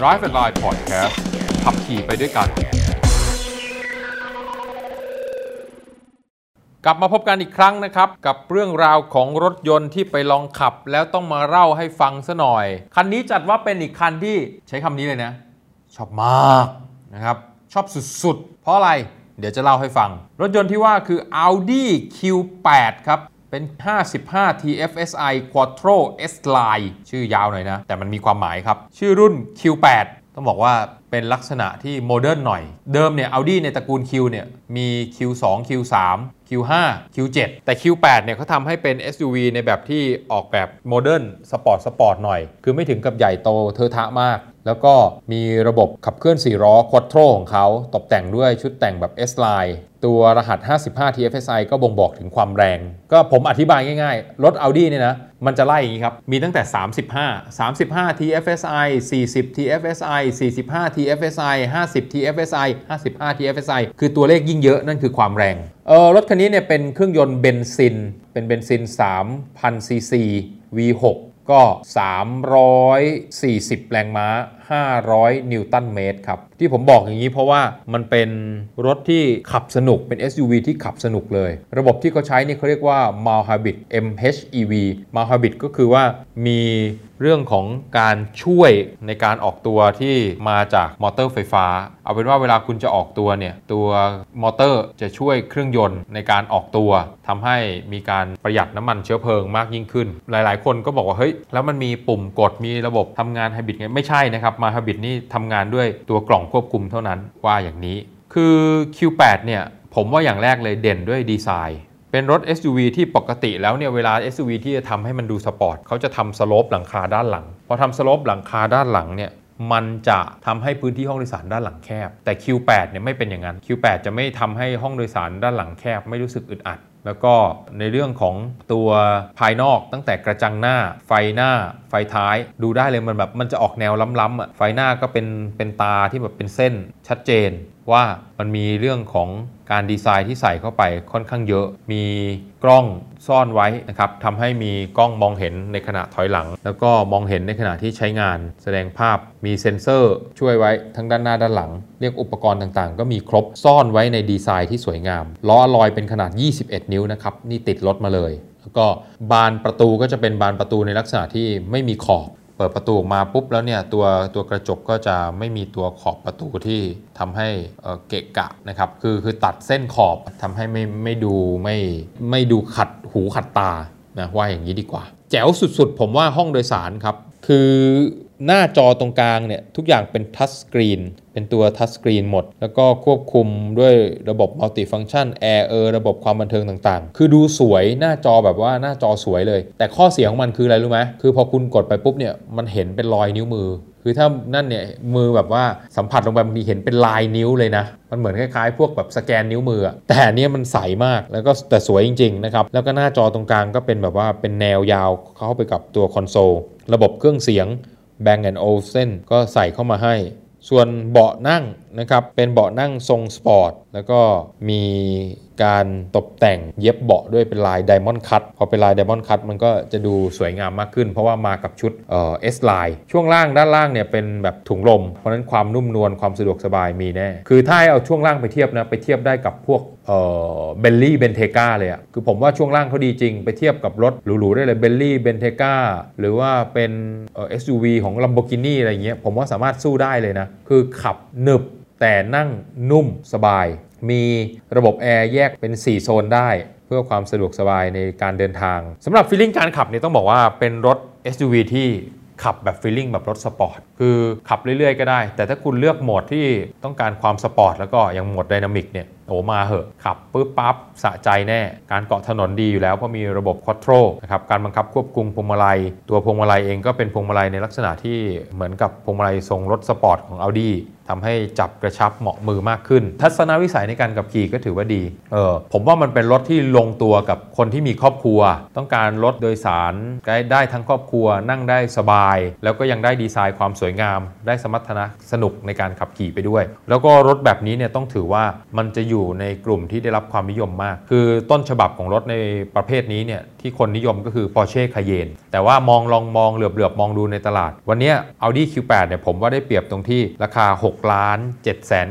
Drive and Line Podcast ขับขี่ไปด้วยกัน กลับมาพบกันอีกครั้งนะครับ กับเรื่องราวของรถยนต์ที่ไปลองขับ แล้วต้องมาเล่าให้ฟังซะหน่อย คันนี้จัดว่าเป็นอีกคันที่ใช้คำนี้เลยนะ ชอบมากนะครับชอบสุดๆ เพราะอะไร เดี๋ยวจะเล่าให้ฟัง รถยนต์ที่ว่าคือ Audi Q8 ครับ เป็น 55 TFSI Quattro S Line ชื่อยาวหน่อยนะ แต่มันมีความหมายครับ ชื่อรุ่น Q8 ต้องบอกว่าเป็นลักษณะที่ modern หน่อย เดิมเนี่ย Audi ในตระกูล Q เนี่ยมี Q2 Q3 Q5 Q7 แต่ Q8 เนี่ยเขาทำให้เป็น SUV ในแบบที่ออกแบบ modern สปอร์ตสปอร์ตหน่อย คือไม่ถึงกับใหญ่โตเทอะทะมาก แล้วก็มีระบบขับเคลื่อน 4 ล้อ Quattro ของเขา ตกแต่งด้วยชุดแต่งแบบ S Line ตัวรหัส 55 TFSI ก็บ่งบอกถึงความแรง ก็ผมอธิบายง่ายๆ รถ Audi เนี่ยนะ มันจะไล่อย่างนี้ครับ มีตั้งแต่ 35 35 TFSI 40 TFSI 45 TFSI 50 TFSI 55 TFSI คือตัวเลขยิ่งเยอะนั่นคือความแรง เออรถคันนี้เนี่ยเป็นเครื่องยนต์เบนซิน เป็นเบนซิน 3,000ซีซี V6 ก็ 340 แรงม้า 500 นิวตันเมตรครับ ที่ผมบอกอย่างนี้เพราะว่ามันเป็นรถที่ขับสนุกเป็น SUV ที่ขับสนุกเลย ระบบที่เขาใช้นี่เขาเรียกว่า Malhabit MHEV Malhabit ก็คือว่ามีเรื่องของการช่วยในการออกตัวที่มาจากมอเตอร์ไฟฟ้า เอาเป็นว่าเวลาคุณจะออกตัวเนี่ย ตัวมอเตอร์จะช่วยเครื่องยนต์ในการออกตัวทำให้มีการประหยัดน้ำมันเชื้อเพลิงมากยิ่งขึ้น หลาย ๆ คนก็บอกว่า เฮ้ย แล้วมันมีปุ่มกดมีระบบทำงานไฮบริดไงไม่ใช่นะครับมาฮบริดนี่ทำงานด้วยตัวกล่องควบคุมเท่านั้นว่าอย่างนี้ คือ Q8 เนี่ยผมว่าอย่างแรกเลยเด่นด้วยดีไซน์เป็นรถ SUV ที่ปกติแล้วเนี่ยเวลา SUV ที่จะทำให้มันดูสปอร์ตเขาจะทำ slope หลังคาด้านหลังพอทำ slope หลังคาด้านหลังเนี่ยมันจะทำให้พื้นที่ห้องโดยสารด้านหลังแคบ แต่ Q8 เนี่ยไม่เป็นอย่างนั้น Q8 จะไม่ทำให้ห้องโดยสารด้านหลังแคบ ไม่รู้สึกอึดอัด แล้วก็ในเรื่องของตัวภายนอกตั้งแต่กระจังหน้า ไฟหน้า ไฟท้ายดูได้เลยมันแบบมันจะออกแนวล้ำๆอะไฟหน้าก็เป็นเป็นตาที่แบบเป็นเส้นชัดเจน ว่ามันมีเรื่องของการดีไซน์ที่ใส่เข้าไปค่อนข้างเยอะ มีกล้องซ่อนไว้นะครับทำให้มีกล้องมองเห็นในขณะถอยหลัง แล้วก็มองเห็นในขณะที่ใช้งาน แสดงภาพมีเซ็นเซอร์ช่วยไว้ทั้งด้านหน้าด้านหลัง เรียกอุปกรณ์ต่างๆ ก็มีครบซ่อนไว้ในดีไซน์ที่สวยงาม ล้ออลอยเป็นขนาด 21 นิ้วนะครับ นี่ติดรถมาเลย แล้วก็บานประตูก็จะเป็นบานประตูในลักษณะที่ไม่มีขอบ เปิดประตูออกมาปุ๊บแล้วเนี่ยตัวตัวกระจกก็จะไม่มีตัวขอบประตูที่ทำให้เกะกะนะครับคือคือตัดเส้นขอบทำให้ไม่ไม่ดูไม่ไม่ดูขัดหูขัดตานะว่าอย่างนี้ดีกว่า แจ๋วสุดๆ ผมว่าห้องโดยสารครับ คือ หน้าจอตรงกลางเนี่ยทุกอย่างเป็นทัชสกรีนเป็นตัวทัชสกรีนหมด แล้วก็ควบคุมด้วยระบบมัลติฟัง c t ชันแอร์เออระบบความบันเทิงต่างๆ คือดูสวยหน้าจอแบบว่าหน้าจอสวยเลย แต่ข้อเสียของมันคืออะไรรู้ไหมคือพอคุณกดไปปุ๊บเนี่ยมันเห็นเป็นรอยนิ้วมือ คือถ้านั่นเนี่ยมือแบบว่าสัมผัสลงไปบางทีเห็นเป็นลายนิ้วเลยนะ มันเหมือนคล้ายๆ พวกแบบสแกนนิ้วมืออะแต่อันเนี้ยมันใสมากแล้วก็แต่สวยจริงๆนะครับแล้วก็หน้าจอตรงกลางก็เป็นแบบว่าเป็นแนวยาวเข้าไปกับตัวคอนโซลระบบเครื่องเสียง Bang Olufsen ก็ใส่เข้ามาให้ ส่วนเบาะนั่งนะครับเป็นเบาะนั่งทรงสปอร์ตแล้วก็มี การตกแต่งเย็บเบาะด้วยเป็นลาย diamond cut พอเป็นลาย diamond cut มันก็จะดูสวยงามมากขึ้น เพราะว่ามากับชุดเอ่อ S line ช่วงล่างด้านล่างเนี่ยเป็นแบบถุงลม เพราะนั้นความนุ่มนวลความสะดวกสบายมีแน่ คือถ้าเอาช่วงล่างไปเทียบนะไปเทียบได้กับพวกเอ่อ Bentley Bentayga เลยอะคือผมว่าช่วงล่างเขาดีจริง ไปเทียบกับรถหรูๆได้เลย Bentley Bentaygaหรือว่าเป็นเอ่อ SUV ของ Lamborghini อะไรเงี้ยผมว่าสามารถสู้ได้เลยนะ คือขับหนึบ แต่นั่งนุ่มสบาย มีระบบแอร์แยกเป็น 4 โซนได้ เพื่อความสะดวกสบายในการเดินทางสำหรับ feeling การขับเนี่ยต้องบอกว่าเป็นรถ SUV ที่ขับแบบ feeling แบบรถสปอร์ต คือขับเรื่อยๆ ก็ได้ แต่ถ้าคุณเลือกโหมดที่ต้องการความสปอร์ตแล้วก็อย่างโหมด dynamic เนี่ยเอามาเหอะขับปุ๊บปั๊บสะใจแน่ การเกาะถนนดีอยู่แล้วเพราะมีระบบคอ t โ o นะครับการบังคับควบคุมพวงมาลัย ตัวพวงมาลัยเองก็เป็นพวงมาลัยในลักษณะที่เหมือนกับพวงมาลัยทรงรถสปอร์ตของ Audi ทำให้จับกระชับเหมาะมือมากขึ้น ทัศนวิสัยในการขับขี่ก็ถือว่าดีเออผมว่ามันเป็นรถที่ลงตัวกับคนที่มีครอบครัว ต้องการรถโดยสารได้ได้ทั้งครอบครัวนั่งได้สบาย แล้วก็ยังได้ดีไซน์ความสวยวยงาม ได้สมรรถนะสนุกในการขับขี่ไปด้วย แล้วก็รถแบบนี้เนี่ยต้องถือว่ามันจะอยู่ในกลุ่มที่ได้รับความนิยมมาก คือต้นฉบับของรถในประเภทนี้เนี่ยที่คนนิยมก็คือ Porsche Cayenne แต่ว่ามองลองมองเหลือบเหลือบมองดูในตลาด วันนี้ Audi Q8 เนี่ยผมว่าได้เปรียบตรงที่ราคา 6 ล้าน7 9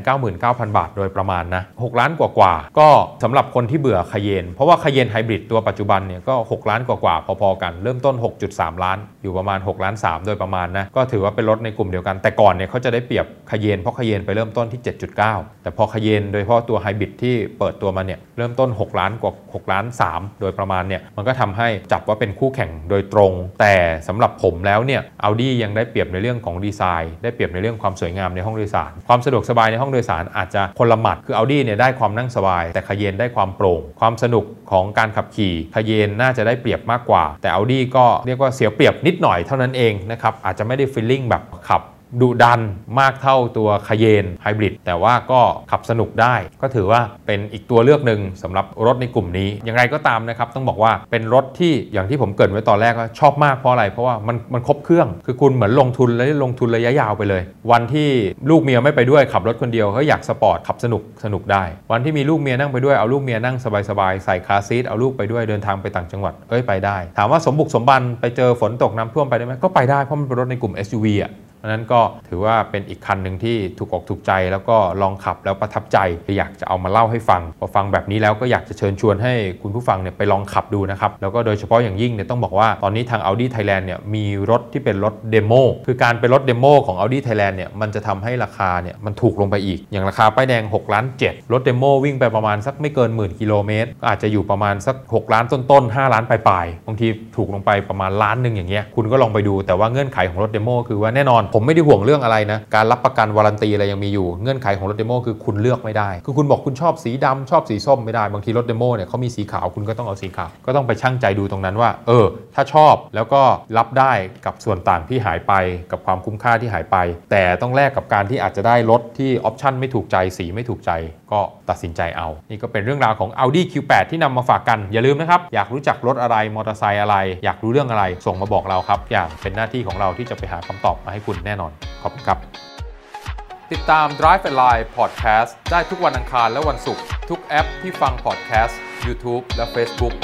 9 0 0 0 บาทโดยประมาณนะ 6 ล้านกว่าๆ ก็สำหรับคนที่เบื่อ Cayenne เพราะว่า Cayenne Hybrid ตัวปัจจุบันเนี่ยก็ 6 ล้านกว่าๆ พอๆ กัน เริ่มต้น 6.3 ล้าน อยู่ประมาณ 6 ล้าน 3 โดยประมาณนะ ก็ถือว่าเป็นรถในกลุ่มเดียวกัน แต่ก่อนเนี่ยเขาจะได้เปรียบ Cayenne เพราะ Cayenne ไปเริ่มต้นที่ 7.9 แต่พอ Cayenne โดยเฉพาะตัว Hybrid ที่เปิดตัวมาเนี่ยเริ่มต้น 6 ล้านกว่า6ล้าน 3 โดยประมาณเนี่ยมันก็ทำให้จับว่าเป็นคู่แข่งโดยตรง แต่สำหรับผมแล้วเนี่ย Audi ยังได้เปรียบในเรื่องของดีไซน์ ได้เปรียบในเรื่องความสวยงามในห้องโดยสาร ความสะดวกสบายในห้องโดยสารอาจจะคนละหมัดคือ Audi เนี่ยได้ความนั่งสบาย แต่คเยนได้ความโปร่ง ความสนุกของการขับขี่คเยนน่าจะได้เปรียบมากกว่า แต่ Audi ก็เรียกว่าเสียเปรียบนิดหน่อยเท่านั้นเองนะครับอาจจะไม่ได้ฟีลลิ่งแบบ ขับดุดันมากเท่าตัวคาเยนไฮบริดแต่ว่าก็ขับสนุกได้ ก็ถือว่าเป็นอีกตัวเลือกหนึ่งสำหรับรถในกลุ่มนี้ อย่างไรก็ตามนะครับ ต้องบอกว่าเป็นรถที่อย่างที่ผมเกริดไว้ตอนแรกว่าชอบมากเพราะอะไร เพราะว่ามันมันครบเครื่อง คือคุณเหมือนลงทุนและลงทุนระยะยาวไปเลย วันที่ลูกเมียไม่ไปด้วยขับรถคนเดียวเขาอยากสปอร์ตขับสนุกสนุกได้ วันที่มีลูกเมียนั่งไปด้วยเอาลูกเมียนั่งสบายๆใส่คาซีทเอาลูกไปด้วยเดินทางไปต่างจังหวัดเอ้ยไปได้ ถามว่าสมบุกสมบันไปเจอฝนตกน้ำท่วมไปได้ไหมก็ไปได้เพราะมันเป็นรถในกลุ่ม SUV อะ เพราะนั้นก็ถือว่าเป็นอีกคันหนึ่งที่ถูกอกถูกใจ แล้วก็ลองขับแล้วประทับใจอยากจะเอามาเล่าให้ฟัง พอฟังแบบนี้แล้วก็อยากจะเชิญชวนให้คุณผู้ฟังเนี่ยไปลองขับดูนะครับ แล้วก็โดยเฉพาะอย่างยิ่งเนี่ยต้องบอกว่าตอนนี้ทาง Audi Thailand เนี่ยมีรถที่เป็นรถ demo คือการเป็นรถ demo ของ Audi Thailand เนี่ยมันจะทำให้ราคาเนี่ยมันถูกลงไปอีก อย่างราคาป้ายแดง6ล้าน7รถ demo วิ่งไปประมาณสักไม่เกินหมื่นกิโลเมตรอาจจะอยู่ประมาณสัก 6 ล้านต้นๆ5ล้านปลายๆบางทีถูกลงไปประมาณล้านหนึ่งอย่างเงี้ยคุณก็ลองไปดูแต่ว่าเงื่อนไขของรถ demo คือว่าแน่นอนผมไม่ได้ห่วงเรื่องอะไรนะ การรับประกัน warranty อะไรยังมีอยู่ เงื่อนไขของรถ demo คือคุณเลือกไม่ได้ คือคุณบอกคุณชอบสีดำชอบสีส้มไม่ได้ บางทีรถ demo เนี่ยเขามีสีขาวคุณก็ต้องเอาสีขาว ก็ต้องไปชั่งใจดูตรงนั้นว่า เออ ถ้าชอบแล้วก็รับได้กับส่วนต่างที่หายไป กับความคุ้มค่าที่หายไป แต่ต้องแลกกับการที่อาจจะได้รถที่ option ไม่ถูกใจสีไม่ถูกใจ ก็ตัดสินใจเอา นี่ก็เป็นเรื่องราวของ Audi Q8 ที่นำมาฝากกันอย่าลืมนะครับอยากรู้จักรถอะไรมอเตอร์ไซค์อะไร อยากรู้เรื่องอะไรส่งมาบอกเราครับอย่างเป็นหน้าที่ของเราที่จะไปหาคำตอบมาให้คุณแน่นอน ขอบคุณครับ ติดตาม Drive and Line Podcast ได้ทุกวันอังคารและวันศุกร์ทุกแอปที่ฟัง podcast YouTube และ Facebook